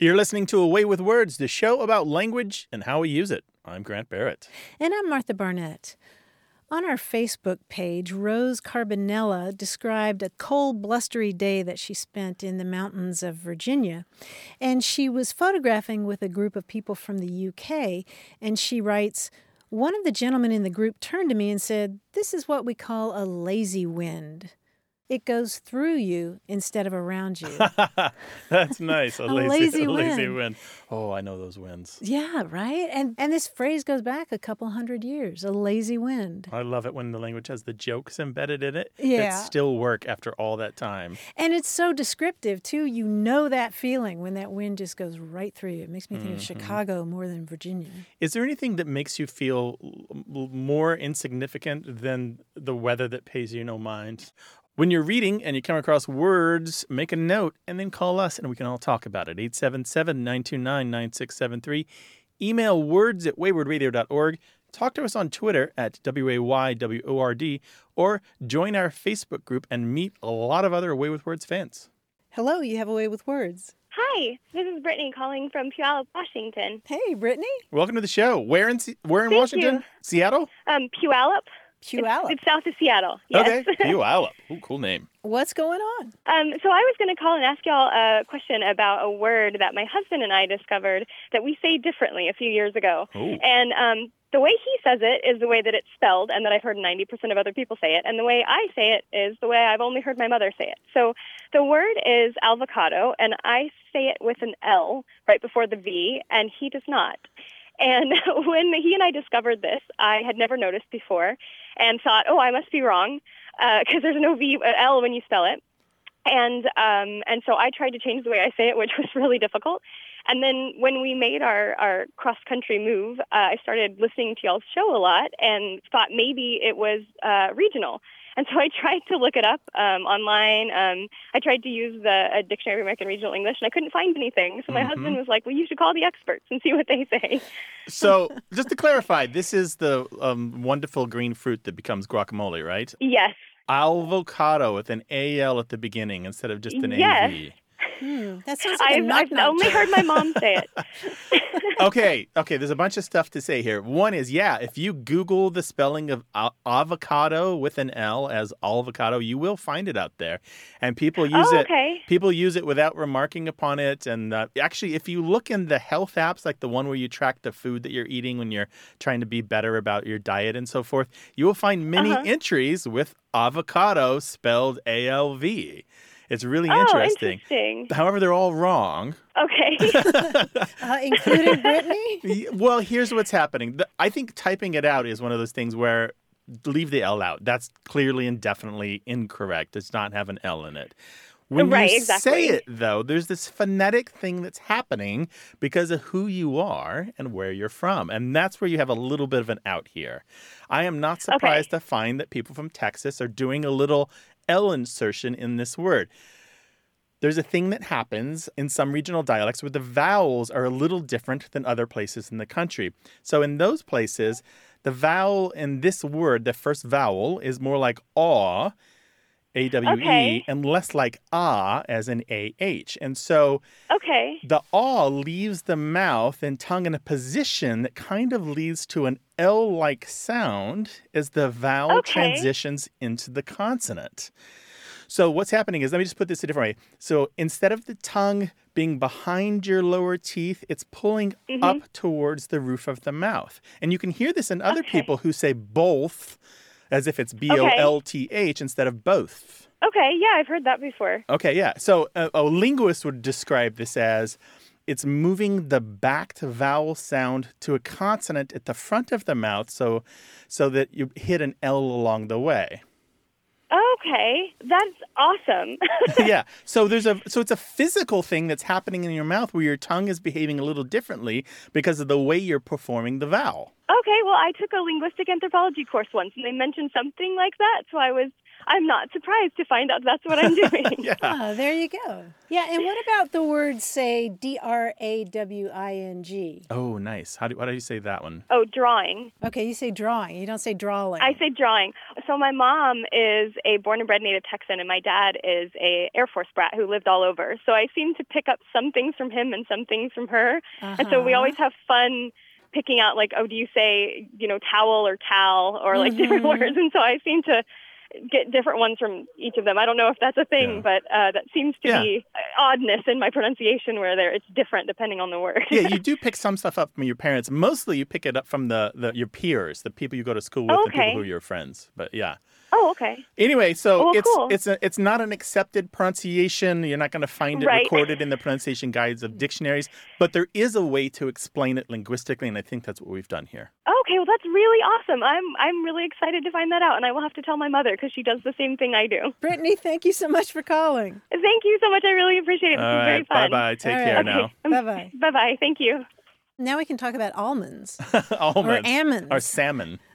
You're listening to A Way with Words, the show about language and how we use it. I'm Grant Barrett. And I'm Martha Barnette. On our Facebook page, Rose Carbonella described a cold, blustery day that she spent in the mountains of Virginia. And she was photographing with a group of people from the UK. And she writes, One of the gentlemen in the group turned to me and said, This is what we call a lazy wind it goes through you instead of around you. That's nice. A, A lazy, lazy a lazy wind. Oh, I know those winds. yeah, right? And and this phrase goes back a couple hundred years, a lazy wind. I love it when the language has the jokes embedded in it. Yeah, That still work after all that time. And it's so descriptive too. You know that feeling when that wind just goes right through you. It makes me think of mm-hmm. Chicago more than Virginia. Is there anything that makes you feel more insignificant than the weather that pays you no mind? When you're reading and you come across words, make a note and then call us and we can all talk about it. 877 929 9673. Email words at waywordradio.org. Talk to us on Twitter at WAYWORD or join our Facebook group and meet a lot of other A Way with Words fans. Hello, you have a way with words. Hi, this is Brittany calling from Puyallup, Washington. Hey, Brittany. Welcome to the show. Where in, where in Thank Washington? you. Seattle? Um, Puyallup. Puyallup. It's south of Seattle. Yes. Okay. Puyallup. Ooh, cool name. What's going on? um, so I was going to call and ask y'all a question about a word that my husband and I discovered that we say differently a few years ago. Ooh. And um, the way he says it is the way that it's spelled, and that I've heard 90% of other people say it. And the way I say it is the way I've only heard my mother say it. So the word is avocado, and I say it with an L right before the V, and he does not. And when he and I discovered this, I had never noticed before and thought, oh, I must be wrong because there's no V, uh, when you spell it. And um, and so I tried to change the way I say it, which was really difficult. And then when we made our, our cross country move, uh, I started listening to y'all's show a lot and thought maybe it was uh, regional. And so I tried to look it up um, online. Um, I tried to use the a Dictionary of American Regional English, and I couldn't find anything. So my husband was like, "Well, you should call the experts and see what they say." So, just to clarify, this is the um, wonderful green fruit that becomes guacamole, right? yes, Avocado with an AL at the beginning instead of just an Yes. AV. Hmm, that sounds like a I've, knock I've knock. only heard my mom say it. Okay, okay, there's a bunch of stuff to say here. One is, yeah, if you Google the spelling of a- avocado with an L as avocado, you will find it out there. And people use Oh, it. okay. People use it without remarking upon it. And uh, actually, if you look in the health apps, like the one where you track the food that you're eating when you're trying to be better about your diet and so forth, you will find many Uh-huh. entries with avocado spelled A L V. It's really oh, interesting. interesting. However, they're all wrong. Okay. uh, including Brittany. Well, here's what's happening. I think typing it out is one of those things where leave the L out. That's clearly and definitely incorrect. Does not have an L in it. When Right, you exactly. say it, though, there's this phonetic thing that's happening because of who you are and where you're from. And that's where you have a little bit of an out here. I am not surprised to find that people from Texas are doing a little L insertion in this word there's a thing that happens in some regional dialects where the vowels are a little different than other places in the country. So in those places, the vowel in this word, the first vowel, is more like aw, A W E, Okay. and less like ah as in A H. And so okay. the ah leaves the mouth and tongue in a position that kind of leads to an L like sound as the vowel Okay. transitions into the consonant. So what's happening is let me just put this a different way. So instead of the tongue being behind your lower teeth, it's pulling Mm-hmm. up towards the roof of the mouth. And you can hear this in other Okay. people who say both as if it's B O L T H instead of both. Okay. Yeah, I've heard that before. Okay, yeah. So a, a linguist would describe this as it's moving the backed vowel sound to a consonant at the front of the mouth so so that you hit an L along the way. Okay, that's awesome. yeah. So there's a so it's a physical thing that's happening in your mouth where your tongue is behaving a little differently because of the way you're performing the vowel. Okay, well, I took a linguistic anthropology course once, and they mentioned something like that, so I was I'm not surprised to find out that's what I'm doing. yeah. Oh, there you go. Yeah, and what about the word, say, D R A W I N G? Oh, nice. How do how do you say that one? Oh, drawing. Okay, you say drawing. You don't say drawing. I say drawing. So my mom is a born and bred native Texan, and my dad is a Air Force brat who lived all over. So I seem to pick up some things from him and some things from her, and so we Uh-huh. always have fun picking out like, oh, do you say you know towel or towel or like different Mhm. words? And so I seem to get different ones from each of them. I don't know if that's a thing, Yeah. but uh, that seems to Yeah. be oddness in my pronunciation where there it's different depending on the word. yeah, you do pick some stuff up from your parents. Mostly you pick it up from the, the your peers, the people you go to school with, the people who are your friends. But yeah. Oh, okay. Anyway, so Oh, it's cool. it's a, it's not an accepted pronunciation. You're not going to find it Right. recorded in the pronunciation guides of dictionaries, but there is a way to explain it linguistically, and I think that's what we've done here. Okay, well that's really awesome. I'm I'm really excited to find that out, and I will have to tell my mother because she does the same thing I do. Brittany, thank you so much for calling. Thank you so much. I really appreciate it. This All is right, bye fun. bye. Take All care right. now. Bye bye. Bye bye. Thank you. Now we can talk about almonds Almonds or almonds. or salmon.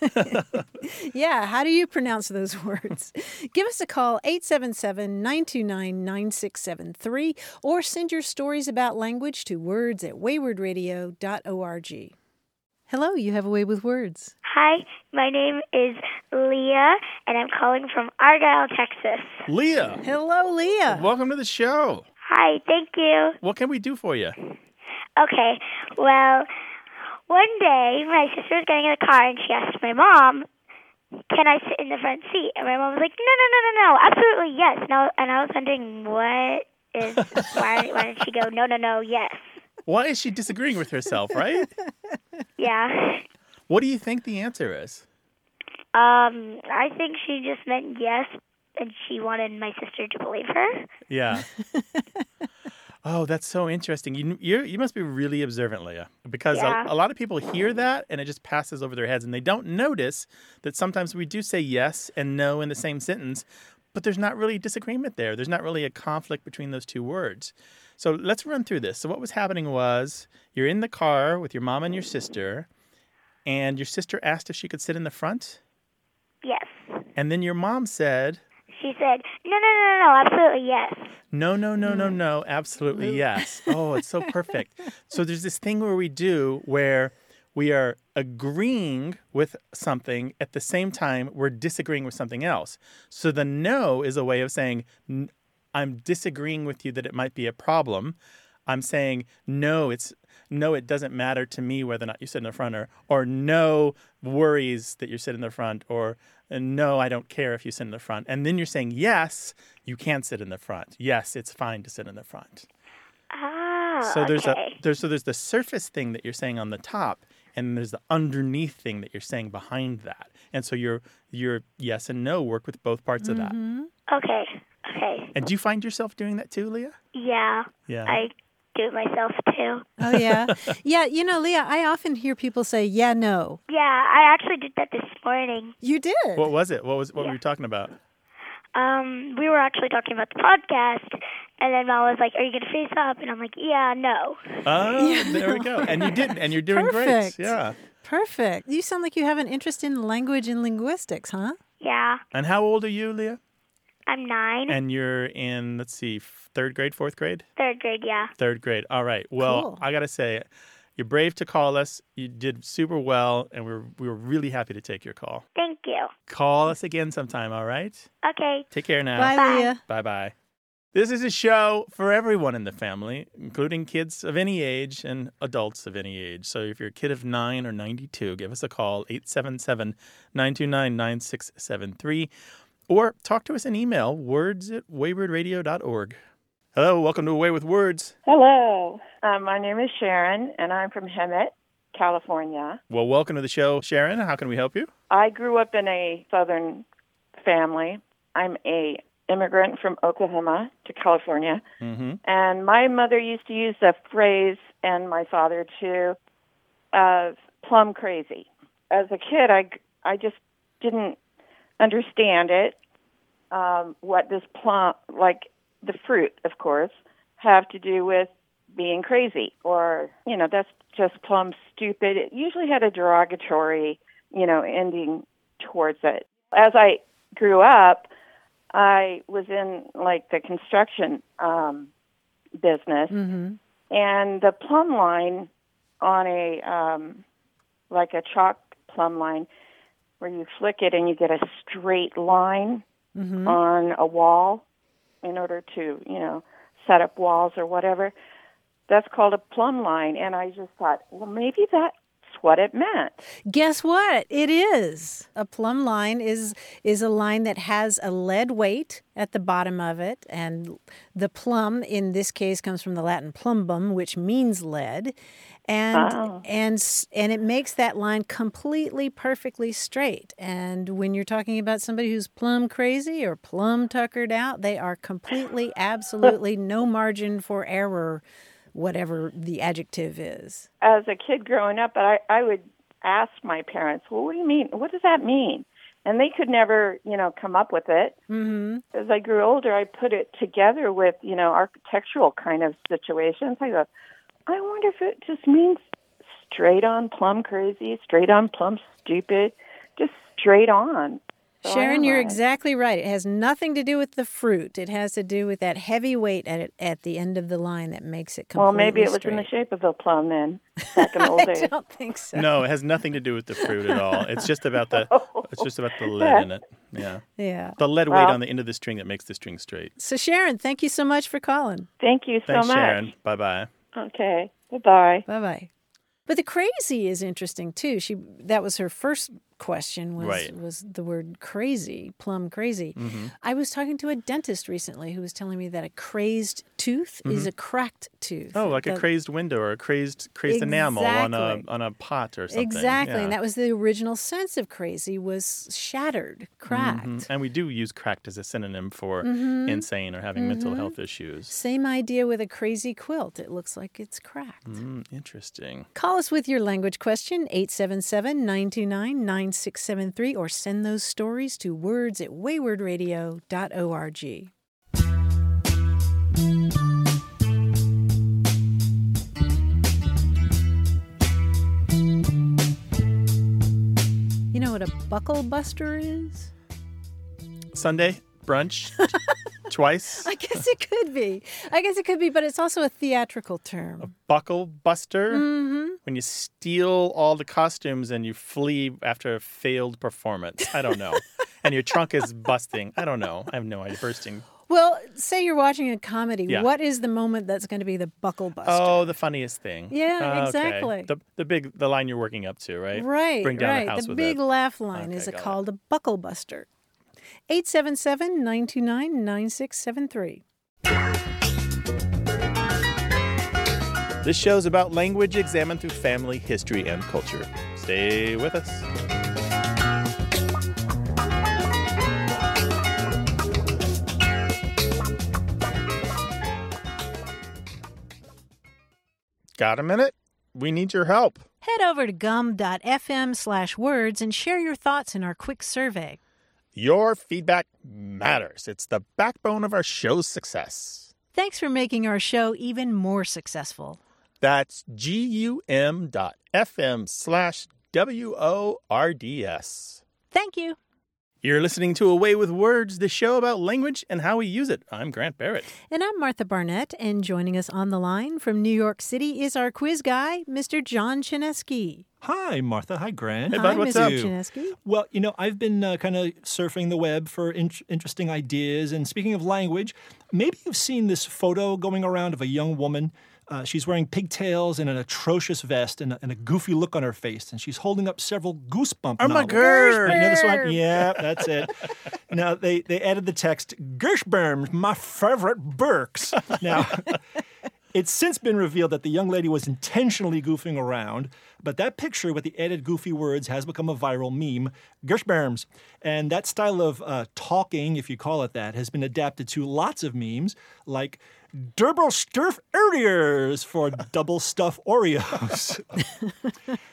Yeah, how do you pronounce those words? Give us a call, 877 929 9673, or send your stories about language to words at waywordradio.org. Hello, you have a way with words. Hi, my name is Leah, and I'm calling from Argyle, Texas. Leah, Hello, Leah. welcome to the show. Hi, thank you. What can we do for you? Okay, well, one day my sister was getting in the car and she asked my mom, "Can I sit in the front seat?" And my mom was like, "No, no, no, no, no, absolutely yes." No, and I was wondering what is why why did she go no, no, no, yes? Why is she disagreeing with herself, right? Yeah. what do you think the answer is? Um, I think she just meant yes, and she wanted my sister to believe her. Yeah. oh, that's so interesting. You you you must be really observant, Leah, because Yeah. a, a lot of people hear that and it just passes over their heads, and they don't notice that sometimes we do say yes and no in the same sentence, but there's not really disagreement there. There's not really a conflict between those two words. So let's run through this. So what was happening was you're in the car with your mom and your sister, and your sister asked if she could sit in the front, Yes. and then your mom said. She said, "No, no, no, no, no, absolutely yes." No, no, no, no, mm. no. Absolutely, yes. Oh, it's so perfect. so there's this thing where we do where we are agreeing with something at the same time we're disagreeing with something else. So the no is a way of saying, I'm disagreeing with you that it might be a problem. I'm saying, no, it's no, it doesn't matter to me whether or not you sit in the front or, or no worries that you sit in the front or uh, no, I don't care if you sit in the front. And then you're saying, yes, you can sit in the front. Yes, it's fine to sit in the front. Ah, So there's okay. a there's so there's the surface thing that you're saying on the top, and there's the underneath thing that you're saying behind that. And so your your yes and no work with both parts of that. Okay. Okay. And do you find yourself doing that too, Leah? Yeah. Yeah. I do it myself too. Oh, yeah. yeah, you know, Leah, I often hear people say, yeah, no. Yeah, I actually did that this morning. You did. what was it? What was what were you talking about? Um, we were actually talking about the podcast, and then Mom was like, "Are you gonna face up?" And I'm like, "Yeah, no." Oh, there we go. And you didn't, and you're doing Perfect. great. Yeah. Perfect. You sound like you have an interest in language and linguistics, huh? Yeah, And how old are you, Leah? I'm nine, And you're in, let's see, third grade, fourth grade? third grade. Yeah. Third grade. All right. Well, Cool. I got to say, you're brave to call us. You did super well, and we're, we were really happy to take your call. Thank you. Call us again sometime, all right? Okay. Take care now. Bye, Bye. Leah. Bye bye. This is a show for everyone in the family, including kids of any age and adults of any age. So if you're a kid of 9 or 92, give us a call, 877 929 9673, or talk to us in email, words at waywordradio.org. Hello, welcome to A Way with Words. Hello. Um, my name is Sharon, and I'm from Hemet, California. Well, welcome to the show, Sharon. How can we help you? I grew up in a Southern family. I'm a immigrant from Oklahoma to California, Mm-hmm. and my mother used to use the phrase, and my father too, of plum crazy. As a kid, I I just didn't understand it, um, what does plum, like the fruit, of course, have to do with being crazy? Or, you know, that's just plum stupid. It usually had a derogatory, you know, ending towards it. As I grew up, I was in like the construction um, business, Mm-hmm. and the plumb line on a um, like a chalk plumb line, where you flick it and you get a straight line Mm-hmm. on a wall in order to you know set up walls or whatever. That's called a plumb line, and I just thought, well, maybe that's what it meant. Guess what? It is. A plumb line is is a line that has a lead weight at the bottom of it and the plum in this case comes from the Latin plumbum which means lead. And Oh. and and it makes that line completely perfectly straight. And when you're talking about somebody who's plumb crazy or plumb tuckered out, they are completely absolutely no margin for error whatever the adjective is. As a kid growing up, I I would ask my parents, well, what do you mean? What does that mean? And they could never, you know, come up with it. Mhm. as I grew older, I put it together with, you know, architectural kind of situations. I go, I wonder if it just means straight on plumb crazy, straight on plumb stupid, just straight on. So Sharon, you're exactly right. It has nothing to do with the fruit. It has to do with that heavy weight at it, at the end of the line that makes it completely straight. Well, maybe it was in the shape of a plum then, back in the old I days. don't think so. No, it has nothing to do with the fruit at all. It's just about the Oh. it's just about the lead in it. Yeah. Yeah. The lead weight on the end of the string that makes the string straight. So Sharon, thank you so much for calling. Thank you so Thanks, much. Sharon. Bye bye. Okay. Bye-bye. Bye bye. But the crazy is interesting too. She that was her first question was Right. was the word crazy, plum crazy. Mm-hmm. I was talking to a dentist recently who was telling me that a crazed tooth is a cracked tooth. Mm-hmm. Oh, like a crazed window or a crazed crazed enamel on a on a pot or something. Exactly, Yeah. and that was the original sense of crazy was shattered, cracked. Mhm. And we do use cracked as a synonym for Mm-hmm. insane or having mental health issues. Same idea with a crazy quilt. It looks like it's cracked. Mm, interesting. Call us with your language question, 877 929 9673, or send those stories to words at waywordradio.org. You know what a buckle buster is? Sunday brunch twice. I guess it could be. I guess it could be, but it's also a theatrical term. A buckle buster. Mm-hmm. When you steal all the costumes and you flee after a failed performance. I don't know. and your trunk is busting. I don't know. I have no idea. Bursting. Well, say you're watching a comedy. Yeah. What is the moment that's going to be the buckle buster? Oh, the funniest thing. Yeah, Okay. exactly. The the big the line you're working up to, right? Right, Bring down right. the house the big it. laugh line Okay, is a, got it. called a buckle buster. 877 929 9673. This show's about language examined through family, history, and culture. Stay with us. Got a minute? We need your help. Head over to gum.fm slash words and share your thoughts in our quick survey. Your feedback matters. It's the backbone of our show's success. Thanks for making our show even more successful. That's gum dot fm slash W O R D S. Thank you. You're listening to A Way with Words, the show about language and how we use it. I'm Grant Barrett. And I'm Martha Barnette, and joining us on the line from New York City is our quiz guy, Mr. John Chaneski. Hi, Martha. Hi, Grant. Hey, bud, Hi, what's Mr. up? Chaneski. Well, you know, I've been uh, kind of surfing the web for in- interesting ideas. And speaking of language, maybe you've seen this photo going around of a young woman. Uh, she's wearing pigtails and an atrocious vest and a, and a goofy look on her face. And she's holding up several Goosebump Oh, my novels. God. You know this one? Yeah, that's it. now, they, they added the text, Gershberm's my favorite Burks. Now, It's since been revealed that the young lady was intentionally goofing around, but that picture with the added goofy words has become a viral meme, Gershberms. And that style of uh, talking, if you call it that, has been adapted to lots of memes, like Double Sturf Earriers for double stuff Oreos.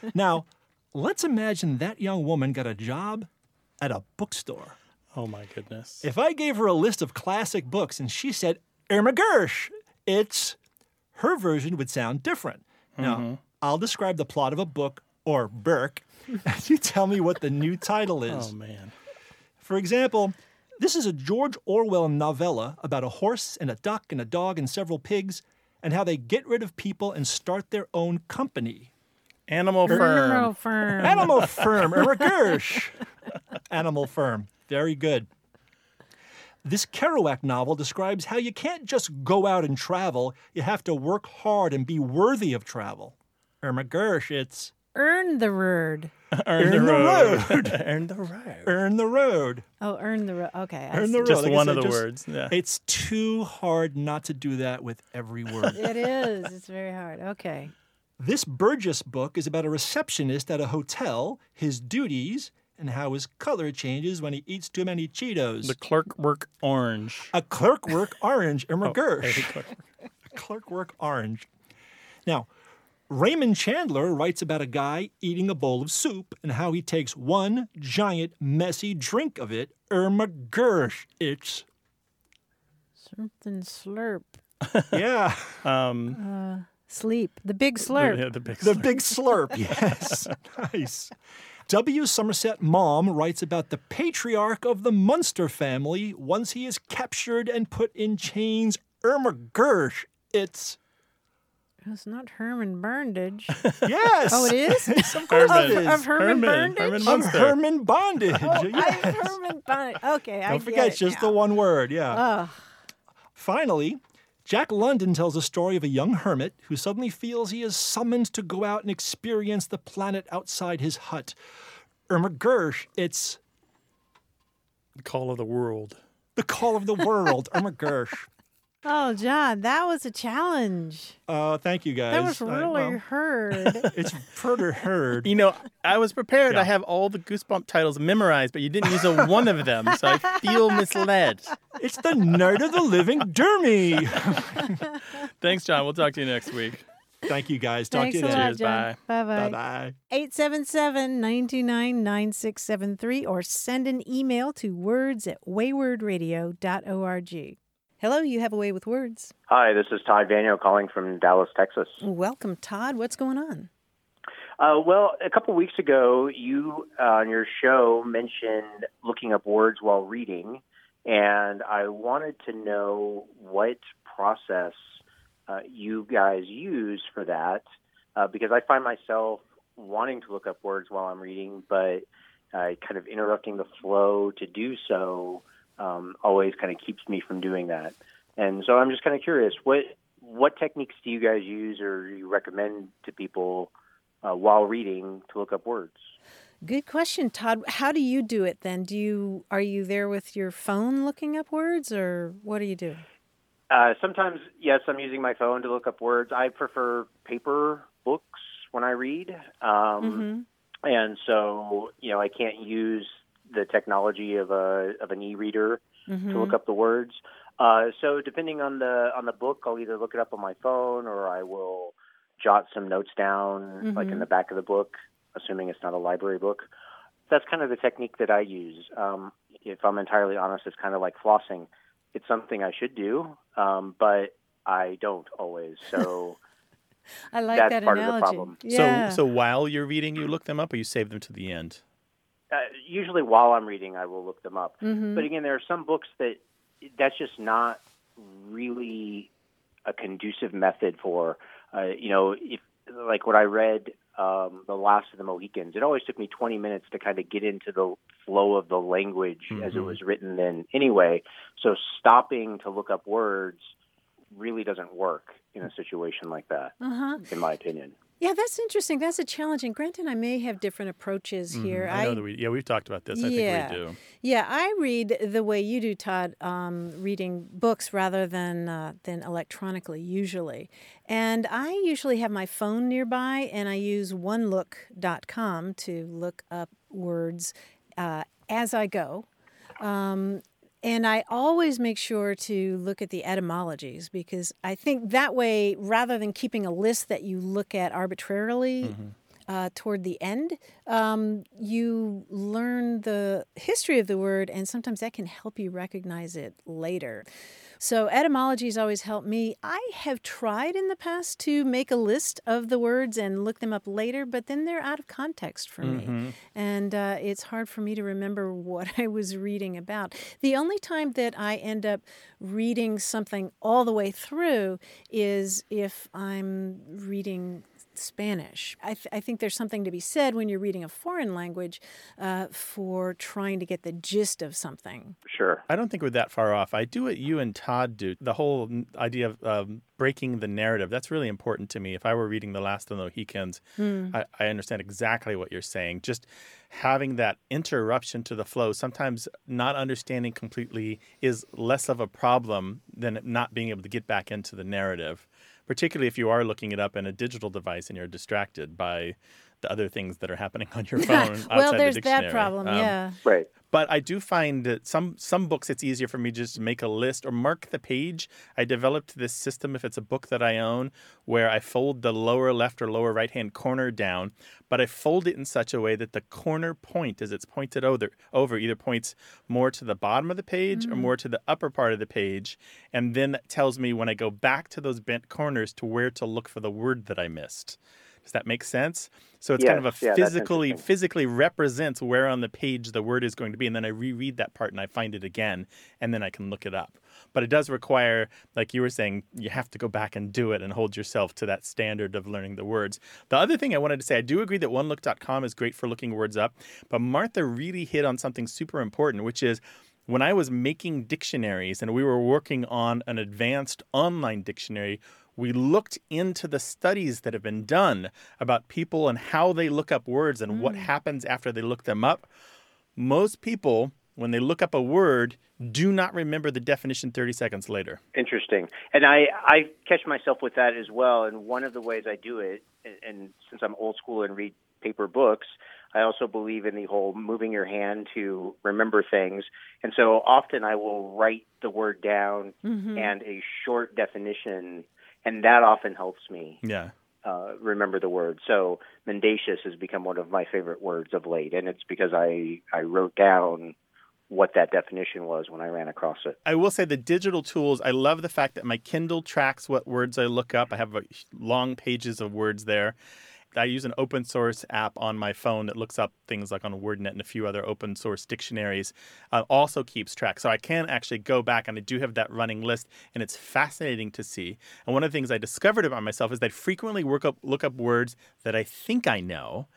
now, let's imagine that young woman got a job at a bookstore. Oh my goodness. If I gave her a list of classic books and she said Irma Gersh, it's her version would sound different. Now, mm-hmm. I'll describe the plot of a book or Burke, and you tell me what the new title is. Oh man. For example, this is a George Orwell novella about a horse and a duck and a dog and several pigs and how they get rid of people and start their own company. Animal Animal firm. firm. Animal Firm, Irma Gersh. Animal Firm. Very good. This Kerouac novel describes how you can't just go out and travel, you have to work hard and be worthy of travel. Irma Gersh, it's Earn the word. Earn the Earn the road. road. Earn the road. earn the road. Oh, earn the road. Okay. I Earn see. the road. Just Like I one said, of the just- words. Yeah. It's too hard not to do that with every word. It is. It's very hard. Okay. This Burgess book is about a receptionist at a hotel, his duties, and how his color changes when he eats too many Cheetos. The clerk work orange. a clerk work orange, Irma Oh, Gersh. hey, clerk. A clerkwork orange. Now, Raymond Chandler writes about a guy eating a bowl of soup and how he takes one giant messy drink of it. Irma Gersh. It's Something slurp. yeah, Um, Sleep. The big the, slurp. yeah, the big. the slurp. big slurp. Yes, nice. W. Somerset Maugham writes about the patriarch of the Munster family once he is captured and put in chains. Irma Gersh. It's It's not Herman Burndage. yes. Oh, it is? of course Herman. it is. Of Herman Herman. Burndage? Herman Of Munster. Herman bondage. Oh, I, yes. Herman Burndage. Okay, I Don't get forget, it just now. the one word. Yeah. Ugh. Finally, Jack London tells a story of a young hermit who suddenly feels he is summoned to go out and experience the planet outside his hut. Irma Gersh, it's The call of the world. the call of the world. Irma Gersh. Oh, John, that was a challenge. Uh, thank you guys. That was I- really well, heard. it's further heard. You know, I was prepared. Yeah. I have all the Goosebump titles memorized, but you didn't use a one of them, so I feel misled. It's the Night of the Living Dermy. Thanks, John. We'll talk to you next week. Thank you guys. Talk Thanks to you a then. lot, Cheers, John. bye. Bye-bye. Bye bye. 877-929-9673 or send an email to words at waywordradio.org. Hello, you have a way with words. Hi, this is Todd Vaniel calling from Dallas, Texas. Welcome, Todd. What's going on? Uh, well, a couple weeks ago, you uh, on your show mentioned looking up words while reading, and I wanted to know what process uh, you guys use for that, uh, because I find myself wanting to look up words while I'm reading, but uh, kind of interrupting the flow to do so um, always kind of keeps me from doing that. And so I'm just kind of curious, what what techniques do you guys use or you recommend to people uh, while reading to look up words? Good question, Todd. How do you do it then? Do you are you there with your phone looking up words or what do you do? Uh, sometimes, yes, I'm using my phone to look up words. I prefer paper books when I read, um, and so you know I can't use the technology of a of an e-reader to look up the words. Uh, so depending on the on the book, I'll either look it up on my phone or I will jot some notes down, like in the back of the book, assuming it's not a library book. That's kind of the technique that I use. Um, if I'm entirely honest, it's kind of like flossing. It's something I should do, um, but I don't always. So I like That's that part of the problem. Yeah. So, so while you're reading, you look them up, or you save them to the end. Uh, usually while I'm reading, I will look them up. Mm-hmm. But again, there are some books that that's just not really a conducive method for. Uh, you know, if like what I read, um, The Last of the Mohicans, it always took me 20 minutes to kind of get into the flow of the language as it was written then anyway. So stopping to look up words really doesn't work in a situation like that, uh-huh. in my opinion. Yeah, that's interesting. That's a challenge. And Grant and I may have different approaches here. Mm-hmm. I know that we, yeah, we've talked about this. I yeah. think we do. Yeah, I read the way you do, Todd, um, reading books rather than uh, than electronically usually. And I usually have my phone nearby, and I use OneLook.com to look up words uh, as I go. Um, and I always make sure to look at the etymologies because I think that way, rather than keeping a list that you look at arbitrarily, mm-hmm. Uh, toward the end, um, you learn the history of the word, and sometimes that can help you recognize it later. So, etymology has always helped me. I have tried in the past to make a list of the words and look them up later, but then they're out of context for Mm-hmm. me. And uh, it's hard for me to remember what I was reading about. The only time that I end up reading something all the way through is if I'm reading Spanish. I, th- I think there's something to be said when you're reading a foreign language uh, for trying to get the gist of something. Sure. I don't think we're that far off. I do what you and Todd do. The whole idea of um, breaking the narrative, that's really important to me. If I were reading The Last of the Mohicans, I, I understand exactly what you're saying. Just having that interruption to the flow, sometimes not understanding completely is less of a problem than not being able to get back into the narrative, particularly if you are looking it up in a digital device and you're distracted by the other things that are happening on your phone. well, outside the there's that problem, Um, yeah. Right. but I do find that some some books it's easier for me just to make a list or mark the page. I developed this system if it's a book that I own where I fold the lower left or lower right hand corner down, but I fold it in such a way that the corner point as it's pointed over over either points more to the bottom of the page or more to the upper part of the page, and then that tells me when I go back to those bent corners to where to look for the word that I missed. Does that make sense? So it's kind of a yeah, physically physically represents where on the page the word is going to be, and then I reread that part and I find it again, and then I can look it up. But it does require, like you were saying, you have to go back and do it and hold yourself to that standard of learning the words. The other thing I wanted to say, I do agree that onelook.com is great for looking words up, but Martha really hit on something super important, which is when I was making dictionaries and we were working on an advanced online dictionary, we looked into the studies that have been done about people and how they look up words and what mm. happens after they look them up. Most people, when they look up a word, do not remember the definition 30 seconds later. Interesting. And I, I catch myself with that as well. And one of the ways I do it, and, and since I'm old school and read paper books, I also believe in the whole moving your hand to remember things. And so often I will write the word down and a short definition, and that often helps me Yeah. uh, remember the word. So mendacious has become one of my favorite words of late, and it's because I, I wrote down what that definition was when I ran across it. I will say the digital tools, I love the fact that my Kindle tracks what words I look up. I have uh, long pages of words there. I use an open source app on my phone that looks up things like on WordNet and a few other open source dictionaries. Uh, also keeps track, so I can actually go back and I do have that running list, and it's fascinating to see. And one of the things I discovered about myself is that I frequently work up look up words that I think I know,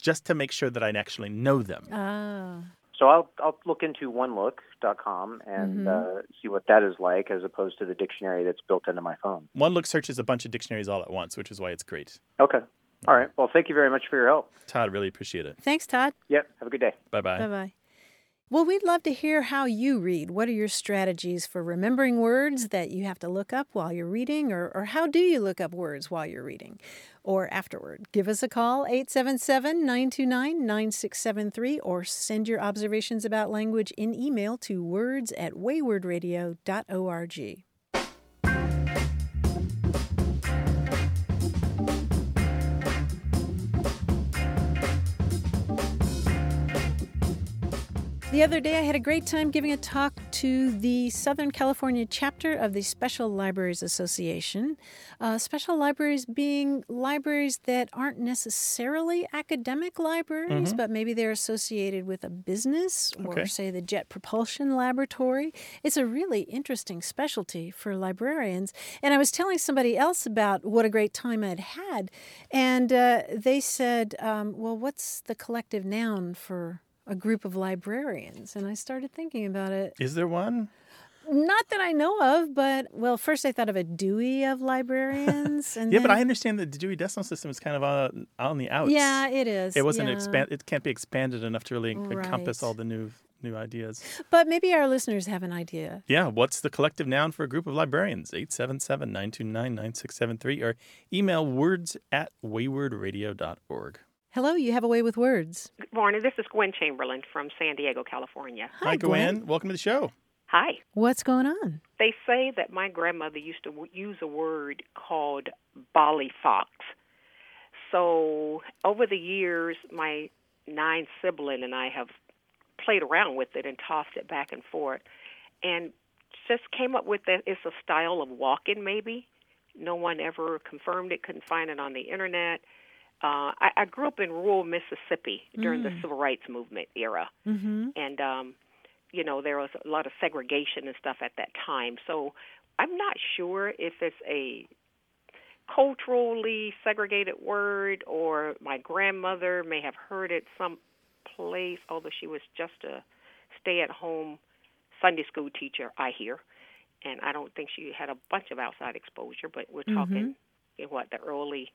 just to make sure that I actually know them. Ah. So I'll I'll look into onelook.com and uh, see what that is like, as opposed to the dictionary that's built into my phone. One Look searches a bunch of dictionaries all at once, which is why it's great. Okay. All right. Well, thank you very much for your help. Todd, really appreciate it. Thanks, Todd. Yep. Have a good day. Bye bye. Bye bye. Well, we'd love to hear how you read. What are your strategies for remembering words that you have to look up while you're reading, or, or how do you look up words while you're reading or afterward? Give us a call, 877 929 9673, or send your observations about language in email to words at waywordradio.org. The other day, I had a great time giving a talk to the Southern California chapter of the Special Libraries Association. Uh, special libraries being libraries that aren't necessarily academic libraries, but maybe they're associated with a business or, Okay. say, the Jet Propulsion Laboratory. It's a really interesting specialty for librarians. And I was telling somebody else about what a great time I'd had, and uh, they said, um, Well, what's the collective noun for a group of librarians. And I started thinking about it. Is there one? Not that I know of, but well, first I thought of a Dewey of librarians. And Yeah, but I understand that the Dewey Decimal System is kind of on, on the outs. Yeah, it is. It wasn't yeah. expand. It can't be expanded enough to really encompass all the new new ideas. But maybe our listeners have an idea. Yeah, what's the collective noun for a group of librarians? 877-929-9673 or email words at waywordradio.org. Hello, you have a way with words. Good morning. This is Gwen Chamberlain from San Diego, California. Hi, Gwen. Welcome to the show. Hi. What's going on? They say that my grandmother used to w- use a word called bolly fox. so over the years, my nine sibling and I have played around with it and tossed it back and forth, and just came up with that it's a style of walking. Maybe no one ever confirmed it. Couldn't find it on the internet. Uh, I, I grew up in rural Mississippi during the civil rights movement era, Mm-hmm. and um, you know there was a lot of segregation and stuff at that time. So I'm not sure if it's a culturally segregated word or my grandmother may have heard it some place, although she was just a stay-at-home Sunday school teacher. I hear, and I don't think she had a bunch of outside exposure. But we're talking in what the early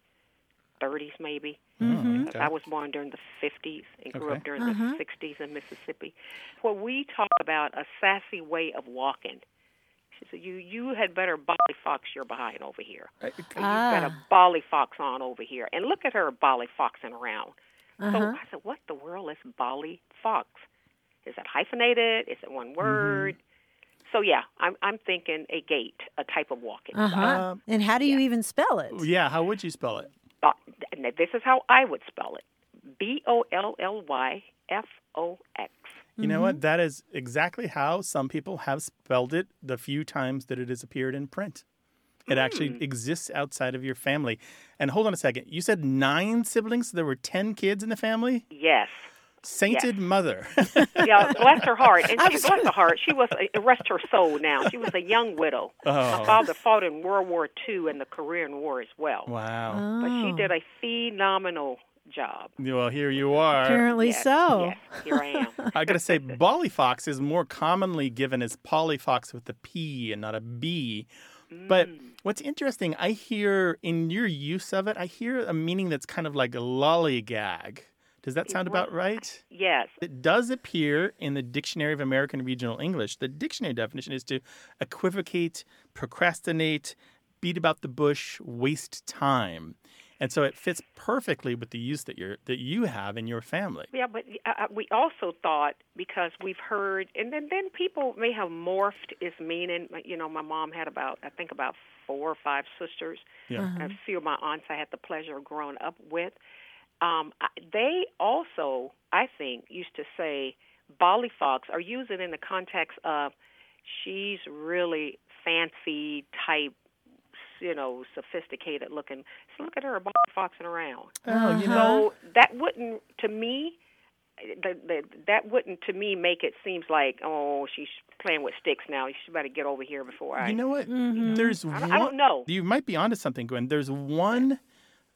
30s maybe. Mm-hmm. Okay. I was born during the 50s and grew Okay. up during Uh-huh. the 60s in Mississippi. Where we talk about a sassy way of walking. She said, "You you had better bolly fox your behind over here. I- You've got Ah. a bolly fox on over here, and look at her bolly foxing around." So Uh-huh. I said, "What the world is bolly fox? Is it hyphenated? Is it one word?" So yeah, I'm I'm thinking a gait, a type of walking. Uh-huh. Um, and how do you even spell it? Yeah, how would you spell it? Uh, and this is how I would spell it: B O L L Y F O X. You know what? That is exactly how some people have spelled it the few times that it has appeared in print. It actually exists outside of your family. And hold on a second. You said nine siblings? So There were 10 kids in the family? Yes. Sainted mother. Yeah, bless her heart. And she, bless her heart, she was, a, rest her soul now. She was a young widow. Oh. Her father fought in World War II and the Korean War as well. wow. But she Oh. did a phenomenal job. Well, here you are. Apparently Yes, so. Yes, here I am. I got to say, Bollyfox is more commonly given as Pollyfox with a P and not a B. But Mm. what's interesting, I hear in your use of it, I hear a meaning that's kind of like a lollygag. Does that sound about right? Yes. It does appear in the Dictionary of American Regional English. The dictionary definition is to equivocate, procrastinate, beat about the bush, waste time. And so it fits perfectly with the use that you that you have in your family. Yeah, but uh, uh, we also thought because we've heard, and then then people may have morphed its meaning. You know, my mom had about I think about four or five sisters. Yeah. and a few of my aunts I had the pleasure of growing up with. Um, I- they also, I think, used to say Bolly Fox or use it in the context of she's really fancy type, you know, sophisticated looking. So look at her Bolly Foxing around. Oh, you know. So that wouldn't, to me, the, the, that wouldn't to me make it seems like oh she's playing with sticks now. She better to get over here before I. You know what? Mm-hmm. There's I one, don't, I don't know. You might be onto something, Gwen. There's one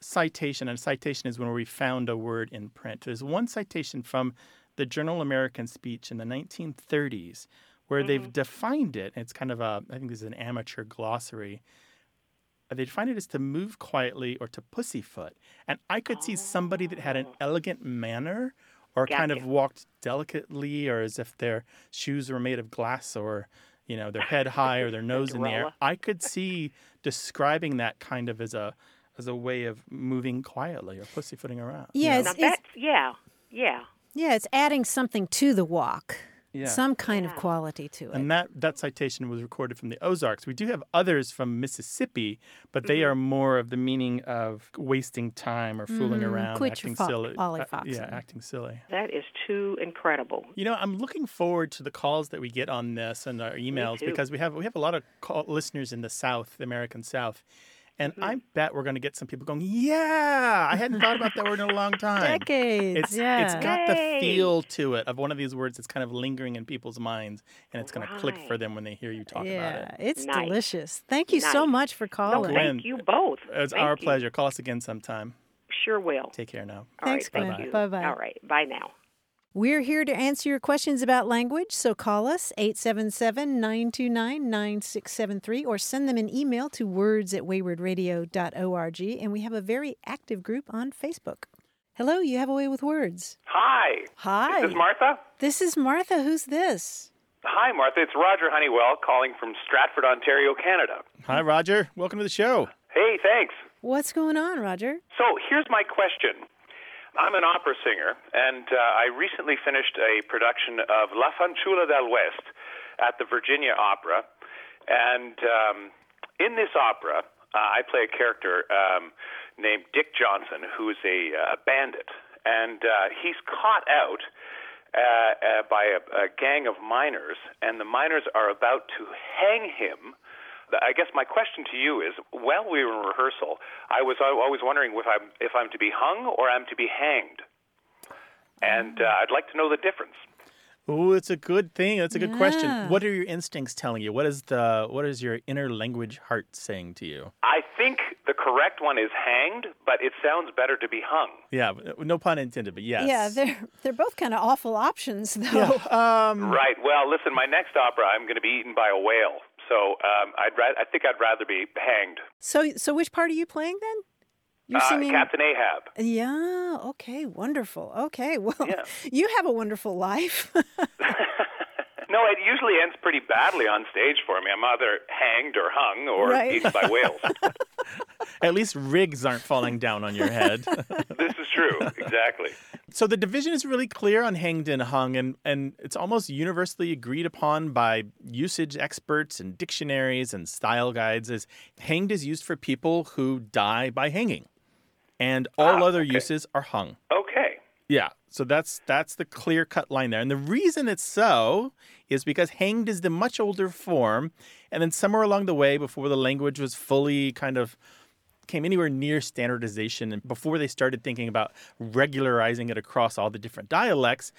citation, and citation is when we found a word in print. There's one citation from the Journal American Speech in the 1930s where Mm-hmm. they've defined it. It's kind of a, I think this is an amateur glossary. Uh, They define it as to move quietly or to pussyfoot. And I could see somebody that had an elegant manner or kind of walked delicately or as if their shoes were made of glass or, you know, their head high or their nose in the air. I could see describing that kind of as a as a way of moving quietly or pussyfooting around. Yeah, Now it's, it's, yeah, yeah. yeah, it's adding something to the walk. Yeah. Some kind of quality to it. And that, that citation was recorded from the Ozarks. We do have others from Mississippi, but they are more of the meaning of wasting time or fooling Mhm. around, Quit acting fo- silly. Uh, ollyfoxing. yeah, acting silly. That is too incredible. You know, I'm looking forward to the calls that we get on this and our emails because we have we have a lot of call, listeners in the South, the American South, and Mm-hmm. I bet we're going to get some people going, "Yeah, I hadn't thought about that word in a long time." Decades. It's yeah. it's got the feel to it of one of these words that's kind of lingering in people's minds, and it's going to click for them when they hear you talk yeah, about it. it's Nice. delicious. Thank you so much for calling. Gwen, thank you both. It's Thank our you. pleasure. Call us again sometime. Sure will. Take care now. All Thanks, right, Gwen. thank you. Bye-bye. All right, bye now. We're here to answer your questions about language, so call us 877-929-9673 or send them an email to words at waywordradio.org and we have a very active group on Facebook. Hello, you have a way with words. Hi. Hi. This is Martha? This is Martha. Who's this? Hi, Martha. It's Roger Honeywell calling from Stratford, Ontario, Canada. Hi, Roger. Welcome to the show. Hey, thanks. What's going on, Roger? So here's my question. I'm an opera singer, and uh, I recently finished a production of La Fanciulla del West at the Virginia Opera. And um, in this opera, uh, I play a character um, named Dick Johnson, who's a uh, bandit, and uh, he's caught out uh, uh, by a, a gang of miners, and the miners are about to hang him. I guess my question to you is: While we were in rehearsal, I was always wondering if I'm if I'm to be hung or I'm to be hanged, and uh, I'd like to know the difference. Oh, it's a good thing. That's a good question. What are your instincts telling you? What is the what is your inner language heart saying to you? I think the correct one is hanged, but it sounds better to be hung. Yeah, no pun intended, but yes. Yeah, they're they're both kind of awful options, though. Yeah. Um, Right. Well, listen, my next opera, I'm going to be eaten by a whale. So um, I'd ra- I think I'd rather be hanged. So so which part are you playing then? You're Uh, singing Captain Ahab. Yeah, okay, wonderful. Okay, well, Yeah. you have a wonderful life. No, it usually ends pretty badly on stage for me. I'm either hanged or hung or Right. eaten by whales. At least rigs aren't falling down on your head. this is true. Exactly. So the division is really clear on hanged and hung, and, and it's almost universally agreed upon by usage experts and dictionaries and style guides as hanged is used for people who die by hanging. And all Ah, other okay. uses are hung. Okay. Yeah, so that's that's the clear cut line there. And the reason it's so is because hanged is the much older form, and then somewhere along the way, before the language was fully kind of came anywhere near standardization, and before they started thinking about regularizing it across all the different dialects,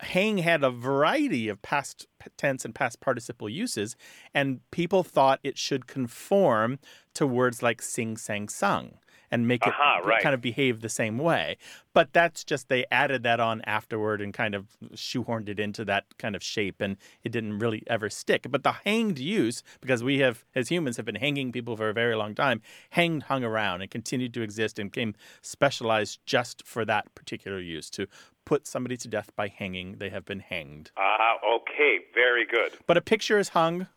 hang had a variety of past tense and past participle uses, and people thought it should conform to words like sing, sang, sung. And make it Aha, right. kind of behave the same way. But that's just they added that on afterward and kind of shoehorned it into that kind of shape, and it didn't really ever stick. But the hanged use, because we have, as humans, have been hanging people for a very long time, hanged hung around and continued to exist and came specialized just for that particular use to put somebody to death by hanging. They have been hanged. Ah, okay. Very good. But a picture is hung.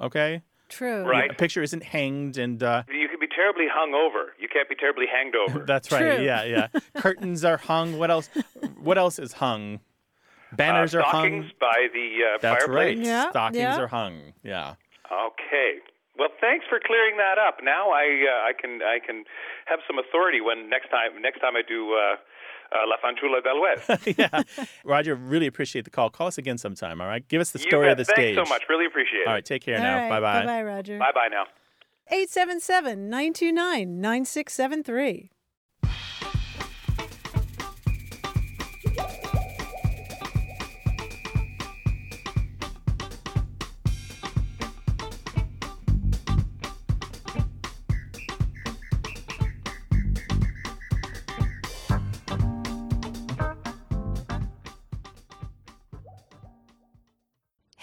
Okay, True. Right. a picture isn't hanged, and uh, You can be terribly hung over. You can't be terribly hanged over. That's right. True. Yeah, yeah. Curtains are hung. What else? What else is hung? Banners uh, are stockings hung. by the uh, That's fireplace. right. Yeah, Stockings yeah. are hung. Yeah. Okay. Well, thanks for clearing that up. Now I uh, I can I can have some authority when next time next time I do uh, uh, La Fanciulla del West. yeah. Roger, really appreciate the call. Call us again sometime. All right. Give us the story bet. of the stage. Thanks so much. Really appreciate it. All right, Take care All now. right, Bye bye. Bye-bye, Roger. Bye bye now. 877-929-9673.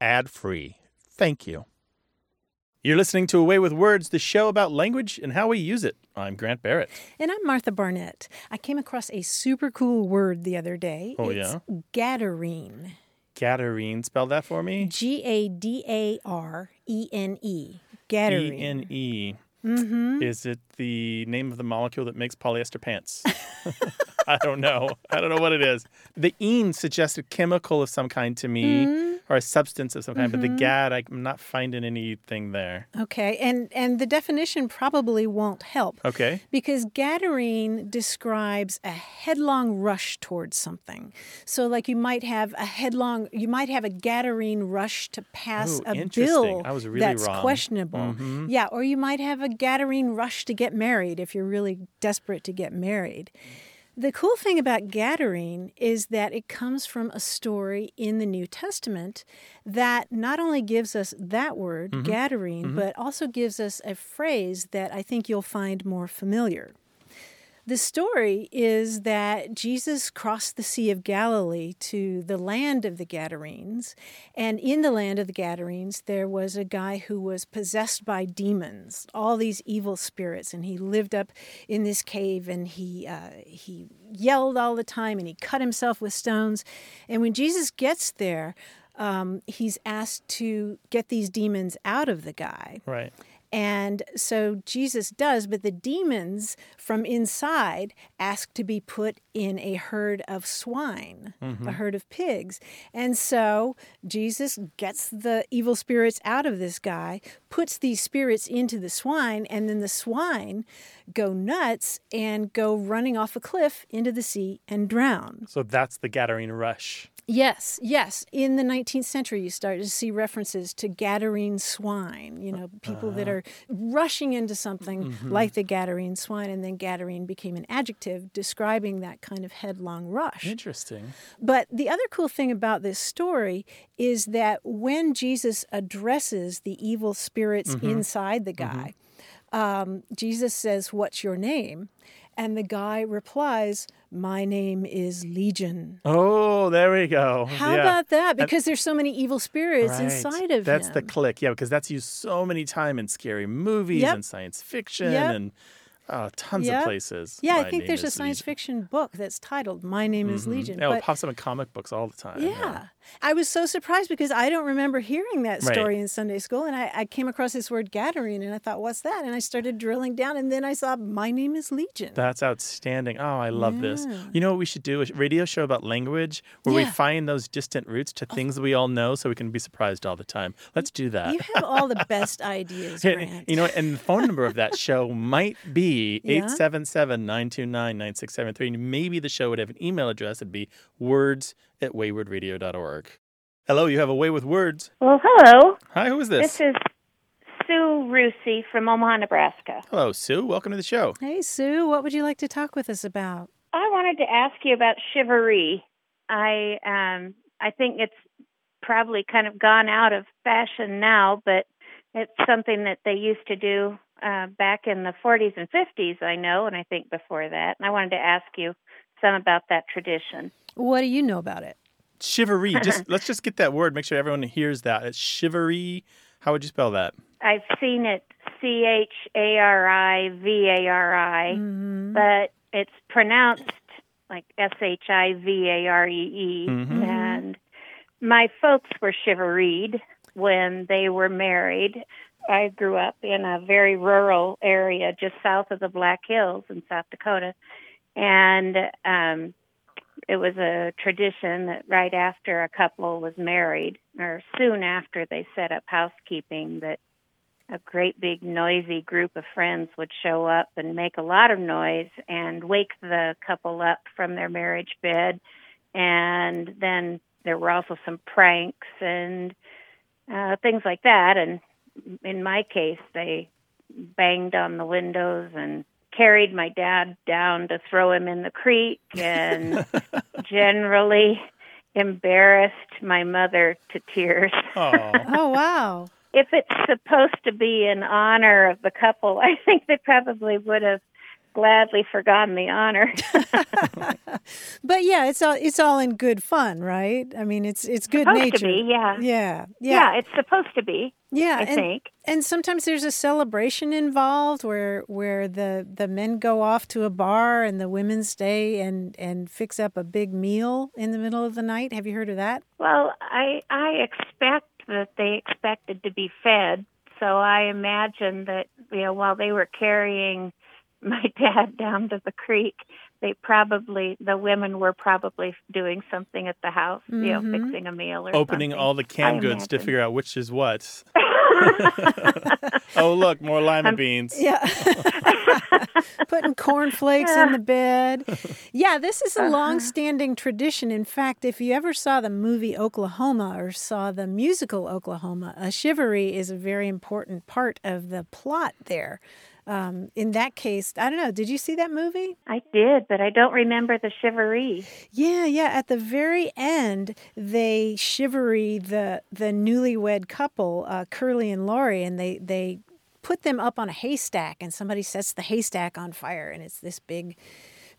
adfree. Thank you. You're listening to A Way with Words, the show about language and how we use it. I'm Grant Barrett. And I'm Martha Barnette. I came across a super cool word the other day. Oh, it's yeah? Gadarene. Gadarene, spell that for me. G A D A R E N E. Gadarene. E N E. Mm-hmm. Is it the name of the molecule that makes polyester pants? I don't know. I don't know what it is. The "ene" suggests a chemical of some kind to me, Mm-hmm. or a substance of some kind. But the "gad," I'm not finding anything there. Okay, and and the definition probably won't help. Okay. Because Gadarene describes a headlong rush towards something. So, like you might have a headlong, you might have a Gadarene rush to pass Ooh, a interesting. bill I was really that's wrong. questionable. Mhm. Yeah, or you might have a Gadarene rush to get married if you're really desperate to get married. The cool thing about Gadarene is that it comes from a story in the New Testament that not only gives us that word, Mhm. Gadarene, Mhm. but also gives us a phrase that I think you'll find more familiar. The story is that Jesus crossed the Sea of Galilee to the land of the Gadarenes. And in the land of the Gadarenes, there was a guy who was possessed by demons, all these evil spirits. And he lived up in this cave and he, uh, he yelled all the time and he cut himself with stones. And when Jesus gets there, um, he's asked to get these demons out of the guy. Right. And so Jesus does, but the demons from inside ask to be put in a herd of swine, a Mhm. herd of pigs. And so Jesus gets the evil spirits out of this guy, puts these spirits into the swine, and then the swine go nuts and go running off a cliff into the sea and drown. So that's the Gadarene rush. Yes, yes. In the 19th century, you start to see references to Gadarene swine, you know, people that Uh-huh. are rushing into something Mhm. like the Gadarene swine, and then Gadarene became an adjective describing that kind of headlong rush. Interesting. But the other cool thing about this story is that when Jesus addresses the evil spirits Mhm. inside the guy, um, Jesus says, What's your name? And the guy replies, My name is Legion. Oh, there we go. How Yeah. about that? And- Because there's so many evil spirits Right. inside of That's him. That's the click, yeah, because that's used so many time in scary movies Yep. and science fiction Yep. and uh, tons Yep. of places. Yeah, My I think there's a is science Legion. fiction book that's titled My Name is Mhm. Legion. Yeah, but it pops up in comic books all the time. yeah. I was so surprised because I don't remember hearing that Right. story in Sunday school. And I, I came across this word Gadarene and I thought, what's that? And I started drilling down and then I saw My Name is Legion. That's outstanding. Oh, I love this. You know what we should do? A radio show about language where we find those distant roots to oh. things that we all know so we can be surprised all the time. Let's do that. You have all the best ideas, Grant. you know, and the phone number of that show might be Yeah. 877 929 9673. Maybe the show would have an email address. It'd be words at waywordradio.org. Hello, you have a way with words. Well, hello. Hi, who is this? This is Sue Rusi from Omaha, Nebraska. Hello, Sue. Welcome to the show. Hey, Sue, what would you like to talk with us about? I wanted to ask you about shivaree. I um I think it's probably kind of gone out of fashion now, but it's something that they used to do uh, back in the 40s and 50s. I know, and I think before that. And I wanted to ask you some about that tradition. What do you know about it? Shivaree. Just let's just get that word. Make sure everyone hears that. It's shivaree. How would you spell that? I've seen it C H A R I V A R I, Mm-hmm. but it's pronounced like S H I V A R E E. Mhm. And my folks were shivareed when they were married. I grew up in a very rural area just south of the Black Hills in South Dakota. And um it was a tradition that right after a couple was married, or soon after they set up housekeeping, that a great big noisy group of friends would show up and make a lot of noise and wake the couple up from their marriage bed. And then there were also some pranks and uh, things like that. And in my case, they banged on the windows and carried my dad down to throw him in the creek and generally embarrassed my mother to tears. oh, wow. If it's supposed to be in honor of the couple, I think they probably would have gladly forgotten the honor. But yeah, it's all it's all in good fun, right? I mean, it's it's good supposed nature. to be, yeah. Yeah, yeah. yeah. it's supposed to be. Yeah, I and, think. And sometimes there's a celebration involved where where the the men go off to a bar and the women stay and and fix up a big meal in the middle of the night. Have you heard of that? Well, I I expect that they expected to be fed, so I imagine that you know while they were carrying my dad down to the creek, they probably the women were probably doing something at the house, you know, Mhm. fixing a meal or Opening something. all the I canned goods to figure out which is what. oh, look, more lima beans. Yeah. Putting cornflakes in the bed. Yeah, this is a Uh-huh. long-standing tradition. In fact, if you ever saw the movie Oklahoma or saw the musical Oklahoma, a shivaree is a very important part of the plot there. Um, in that case, I don't know. Did you see that movie? I did, but I don't remember the shivaree. Yeah, yeah. At the very end, they shivaree the the newlywed couple, uh, Curly and Laurey, and they they put them up on a haystack, and somebody sets the haystack on fire, and it's this big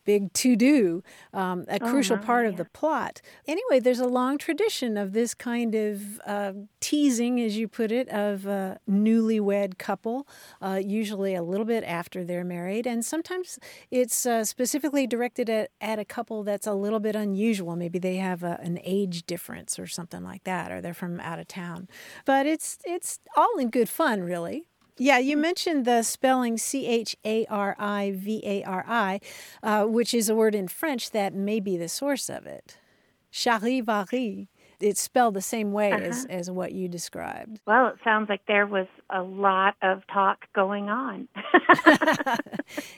big to do, um, a Oh, crucial part of the plot. Anyway, there's a long tradition of this kind of uh, teasing, as you put it, of a newlywed couple, uh, usually a little bit after they're married. And sometimes it's uh, specifically directed at, at a couple that's a little bit unusual. Maybe they have a, an age difference or something like that, or they're from out of town. But it's, it's all in good fun, really. Yeah, you mentioned the spelling C H A R I V A R I, uh, which is a word in French that may be the source of it. Charivari. It's spelled the same way as, as what you described. Well, it sounds like there was a lot of talk going on.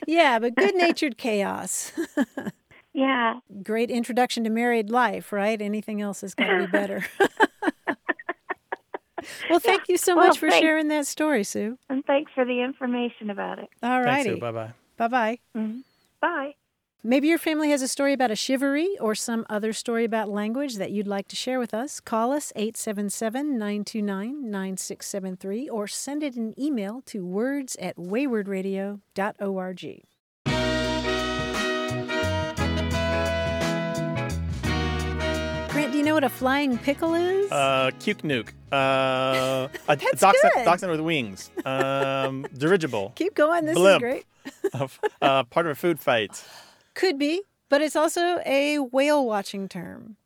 Yeah, but good natured chaos. yeah. Great introduction to married life, right? Anything else has got to be better. Well, thank you so Well, much for thanks. sharing that story, Sue. And thanks for the information about it. All Thanks, Sue. righty. Bye bye. Bye bye. Mm-hmm. Bye. Maybe your family has a story about a shivaree or some other story about language that you'd like to share with us. Call us 877 929 9673 or send it an email to words at waywordradio.org. you know what a flying pickle is? Uh, Cuke Nuke. Uh, a dachshund, dachshund with wings. Um, dirigible. Keep going. This blimp. is great. uh, part of a food fight. Could be, but it's also a whale watching term.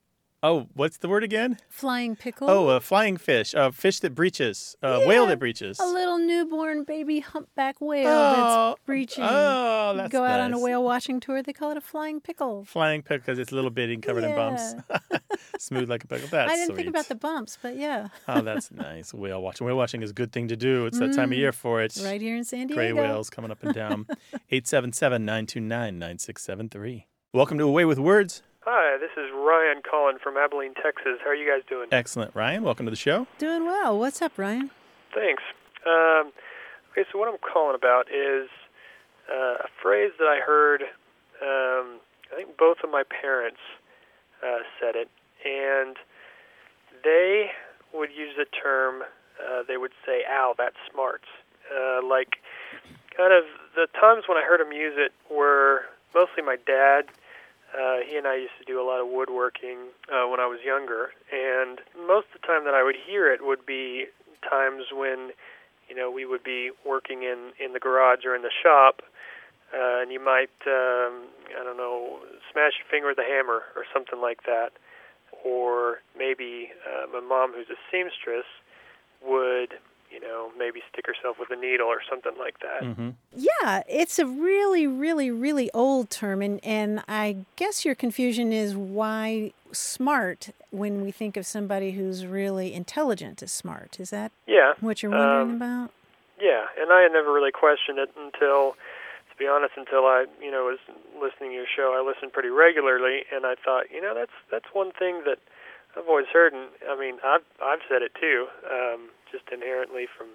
Oh, what's the word again? Flying pickle. Oh, a flying fish. A fish that breaches. A whale that breaches. A little newborn baby humpback whale Oh, that's breaching. oh, that's Go out on a whale watching tour. They call it a flying pickle. Flying pickle because it's a little bitty and covered in bumps. Smooth like a pickle. That's I didn't sweet. think about the bumps, but yeah, oh, that's nice. Whale watching. Whale watching is a good thing to do. It's that time of Mm. year for it. right here in San Diego. Gray whales coming up and down. 877 929 9673. Welcome to A Way with Words. Hi, this is Ryan calling from Abilene, Texas. How are you guys doing? Excellent, Ryan. Welcome to the show. Doing well. What's up, Ryan? Thanks. Um, okay, so what I'm calling about is uh, a phrase that I heard. Um, I think both of my parents uh, said it, and they would use the term. Uh, they would say, "Ow, that's smart." Uh, like, kind of the times when I heard them use it were mostly my dad. Uh, he and I used to do a lot of woodworking uh, when I was younger, and most of the time that I would hear it would be times when, you know, we would be working in in the garage or in the shop, uh, and you might, um, I don't know, smash your finger with a hammer or something like that, or maybe uh, my mom, who's a seamstress, would, you know, maybe stick herself with a needle or something like that. Mm-hmm. Yeah, it's a really, really, really old term, and and I guess your confusion is why smart when we think of somebody who's really intelligent is smart. Is that Yeah. what you're wondering um, about? Yeah, and I had never really questioned it until, to be honest, until I, you know, was listening to your show. I listened pretty regularly, and I thought, you know, that's that's one thing that I've always heard, and I mean, I've I've said it too, um, just inherently from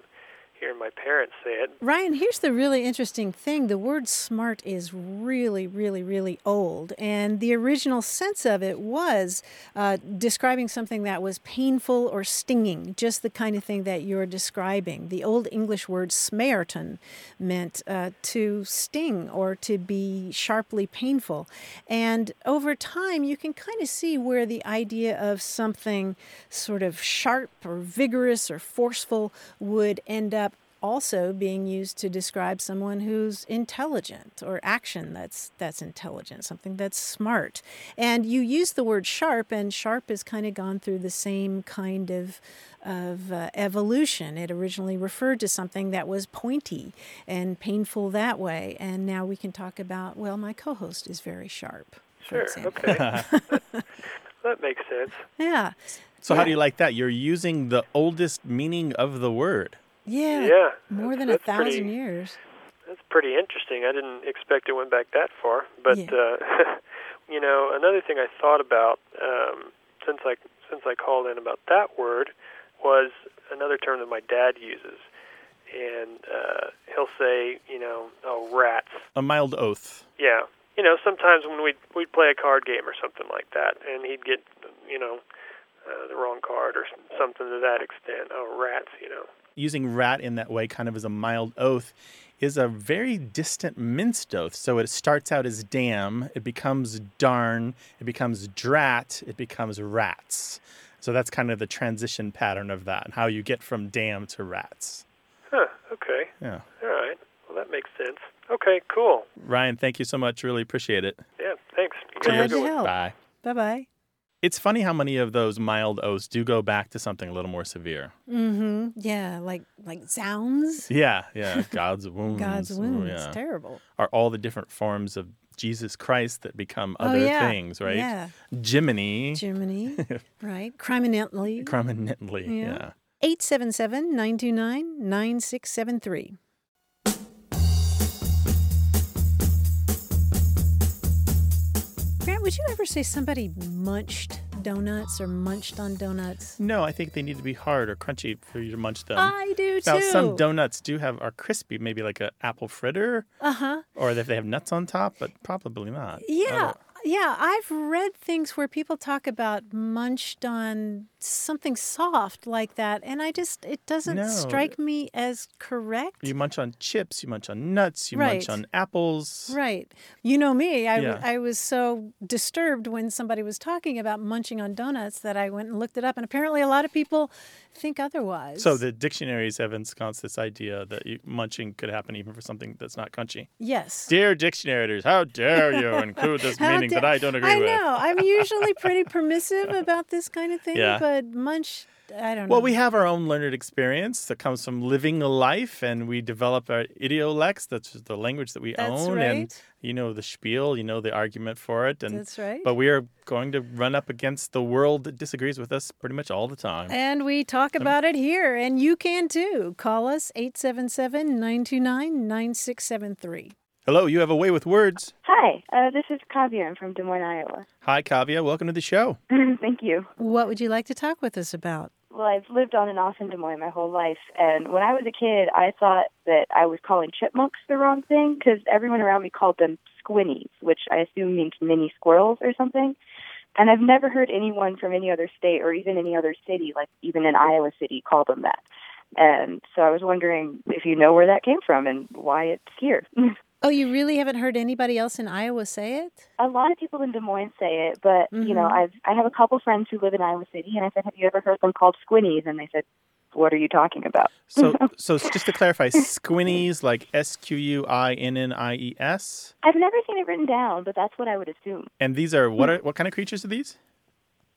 hearing my parents say it. Ryan, here's the really interesting thing. The word smart is really, really, really old. And the original sense of it was uh, describing something that was painful or stinging, just the kind of thing that you're describing. The Old English word smeortan meant uh, to sting or to be sharply painful. And over time, you can kind of see where the idea of something sort of sharp or vigorous or forceful would end up also being used to describe someone who's intelligent or action that's that's intelligent something that's smart and you use the word sharp and sharp has kind of gone through the same kind of of uh, evolution it originally referred to something that was pointy and painful that way and now we can talk about well my co-host is very sharp Sure. Okay. that makes sense. yeah So, how do you like that? You're using the oldest meaning of the word. Yeah Yeah, more that's- than a thousand pretty- years That's pretty interesting. I didn't expect it went back that far. But uh, you know, another thing I thought about um, since I since I called in about that word was another term that my dad uses, and uh, he'll say, you know, oh rats. A mild oath. Yeah, you know, sometimes when we'd we'd play a card game or something like that, and he'd get, you know, uh, the wrong card or something to that extent. Oh rats, you know. Using rat in that way, kind of as a mild oath, is a very distant minced oath. So it starts out as damn, it becomes darn, it becomes drat, it becomes rats. So that's kind of the transition pattern of that, and how you get from damn to rats. Huh, okay. Yeah. All right. Well, that makes sense. Okay, cool. Ryan, thank you so much. Really appreciate it. Yeah, thanks. Glad to help. Bye. Bye bye. It's funny how many of those mild oaths do go back to something a little more severe. Mm-hmm. Yeah, like like sounds. Yeah, yeah. God's wounds. God's Oh, wounds. yeah. Terrible. Are all the different forms of Jesus Christ that become Oh, other yeah. things, right? Yeah. Jiminy. Jiminy. right. Criminally. Prominently, Yeah. yeah. 877 929 9673. Would you ever say somebody munched donuts or munched on donuts? No, I think they need to be hard or crunchy for you to munch them. I do Now, too. some donuts do have are crispy, maybe like an apple fritter, Uh huh. or if they have nuts on top, but probably not. Yeah. Yeah, I've read things where people talk about munched on something soft like that, and I just, it doesn't No. strike me as correct. You munch on chips, you munch on nuts, you munch on apples. Right. You know me. I, Yeah. I was so disturbed when somebody was talking about munching on donuts that I went and looked it up. And apparently, a lot of people think otherwise. So the dictionaries have ensconced this idea that you, munching could happen even for something that's not crunchy. yes. Dear dictionaries, how dare you include this meaning that I don't agree I with? I know. I'm usually pretty permissive about this kind of thing, Yeah. but munch, I don't know. Well, we have our own learned experience that comes from living a life, and we develop our idiolects. That's the language that we That's own, and you know the spiel, you know the argument for it, and That's right. But we are going to run up against the world that disagrees with us pretty much all the time. And we talk about it here, and you can too. Call us 877 929 9673. Hello, you have a way with words. Hi, uh, this is Kavya. I'm from Des Moines, Iowa. Hi, Kavya. Welcome to the show. Thank you. What would you like to talk with us about? Well, I've lived on and off in Des Moines my whole life, and when I was a kid, I thought that I was calling chipmunks the wrong thing because everyone around me called them squinnies, which I assume means mini squirrels or something. And I've never heard anyone from any other state or even any other city, like even in Iowa City, call them that. And so I was wondering if you know where that came from and why it's here. Oh, you really haven't heard anybody else in Iowa say it? a lot of people in Des Moines say it, but you know, Mhm. I've I have a couple friends who live in Iowa City, and I said, "Have you ever heard them called squinnies?" And they said, "What are you talking about?" So, so just to clarify, squinnies like S Q U I N N I E S, I've never seen it written down, but that's what I would assume. and these are what are what kind of creatures are these?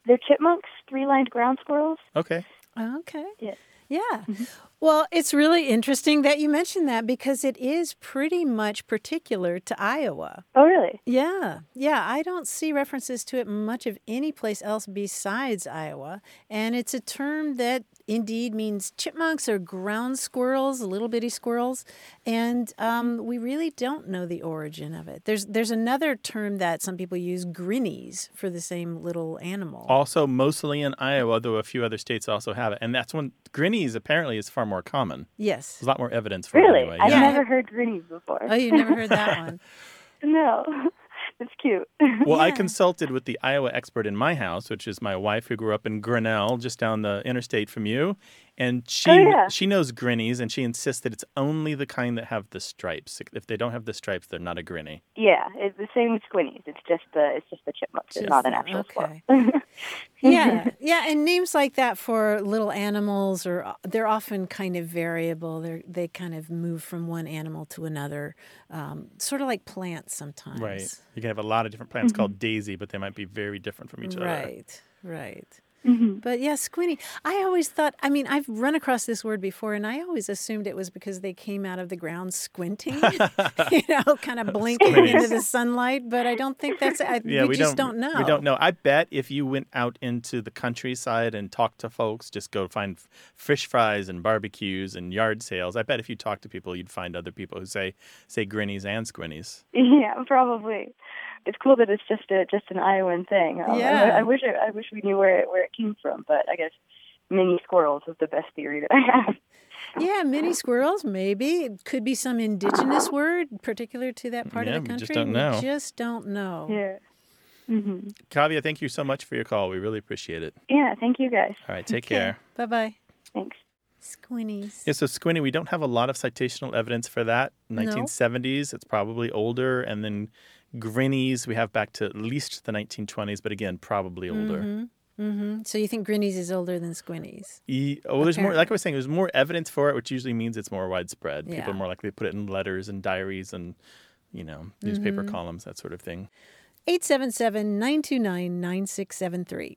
They're chipmunks, three-lined ground squirrels. Okay. Okay. Yeah. Yeah. Mm-hmm. Well, it's really interesting that you mentioned that because it is pretty much particular to Iowa. Oh, really? Yeah. Yeah. I don't see references to it much of any place else besides Iowa. And it's a term that indeed means chipmunks or ground squirrels, little bitty squirrels. And um, we really don't know the origin of it. There's, there's another term that some people use, grinnies, for the same little animal. Also, mostly in Iowa, though a few other states also have it, and that's when grinnies apparently is far more common. Yes. There's a lot more evidence for Really? it anyway. I've yeah. never heard grinnies before. Oh, you've never heard that one? no, it's cute. Well, I consulted with the Iowa expert in my house, which is my wife who grew up in Grinnell, just down the interstate from you. And she Oh, yeah. she knows grinnies, and she insists that it's only the kind that have the stripes. If they don't have the stripes, they're not a grinny. yeah, it's the same with squinnies. It's just the it's just the chipmunks. It's not an the- actual okay. squirrel. yeah, yeah, and names like that for little animals are they're often kind of variable. They they kind of move from one animal to another, um, sort of like plants sometimes. Right. You can have a lot of different plants called daisy, but they might be very different from each other. Right, right. Mm-hmm. But yeah, squinty. I always thought. I mean, I've run across this word before, and I always assumed it was because they came out of the ground squinting, you know, kind of blinking Squinties. into the sunlight. But I don't think that's. I, Yeah, we, we, just don't, don't, know. We don't know. I bet if you went out into the countryside and talked to folks, just go find fish fries and barbecues and yard sales. I bet if you talk to people, you'd find other people who say say grinnies and squinnies. Yeah, probably. It's cool that it's just a just an Iowan thing. Um, I- Yeah. I, wish it, I wish we knew where it, where it came from, but I guess mini squirrels is the best theory that I have. Yeah, mini squirrels, maybe. It could be some indigenous word particular to that part Yeah, of the country. we country. just don't know. We just don't know. Yeah. hmm Kavya, thank you so much for your call. We really appreciate it. Yeah. Thank you guys. All right, take Okay. care. Bye bye. Thanks. Squinnies. Yeah, so squinty, we don't have a lot of citational evidence for that. No. 1970s, it's probably older. And then grinnies, we have back to at least the 1920s, but again, probably older. Mm-hmm. Mm-hmm. So you think Grinnies is older than Squinnies? E- oh, there's more, like I was saying, there's more evidence for it, which usually means it's more widespread. Yeah. People are more likely to put it in letters and diaries and, you know, newspaper Mhm. columns, that sort of thing. 877 929 9673.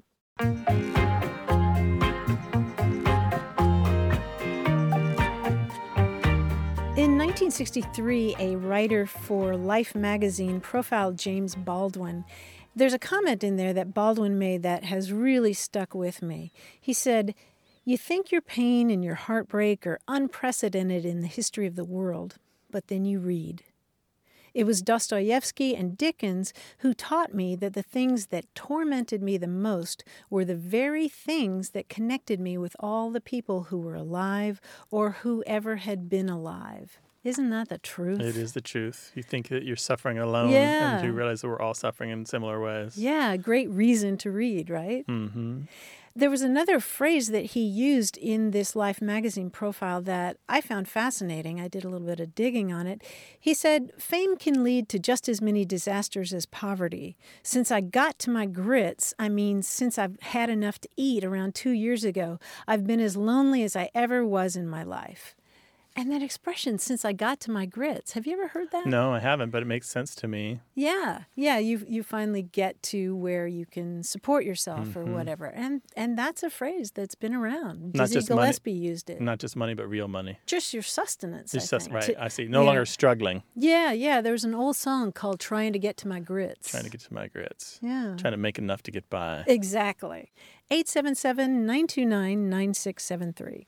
In 1963, a writer for Life magazine profiled James Baldwin. There's a comment in there that Baldwin made that has really stuck with me. He said, You think your pain and your heartbreak are unprecedented in the history of the world, but then you read. It was Dostoevsky and Dickens who taught me that the things that tormented me the most were the very things that connected me with all the people who were alive or who ever had been alive. Isn't that the truth? It is the truth. You think that you're suffering alone, Yeah. and you realize that we're all suffering in similar ways. Yeah, great reason to read, right? Mm-hmm. There was another phrase that he used in this Life magazine profile that I found fascinating. I did a little bit of digging on it. He said, Fame can lead to just as many disasters as poverty. Since I got to my grits, I mean, since I've had enough to eat around two years ago, I've been as lonely as I ever was in my life. And that expression, since I got to my grits, have you ever heard that? No, I haven't, but it makes sense to me. Yeah, yeah. You you finally get to where you can support yourself or Mhm. whatever, and and that's a phrase that's been around. Not Dizzy just money- Gillespie used it. Not just money, but real money. Just your sustenance. Just I sus- right. To- I see. No yeah. longer struggling, Yeah, yeah. There was an old song called "Trying to Get to My Grits." trying to get to my grits. Yeah. Trying to make enough to get by. Exactly. 877 929 9673.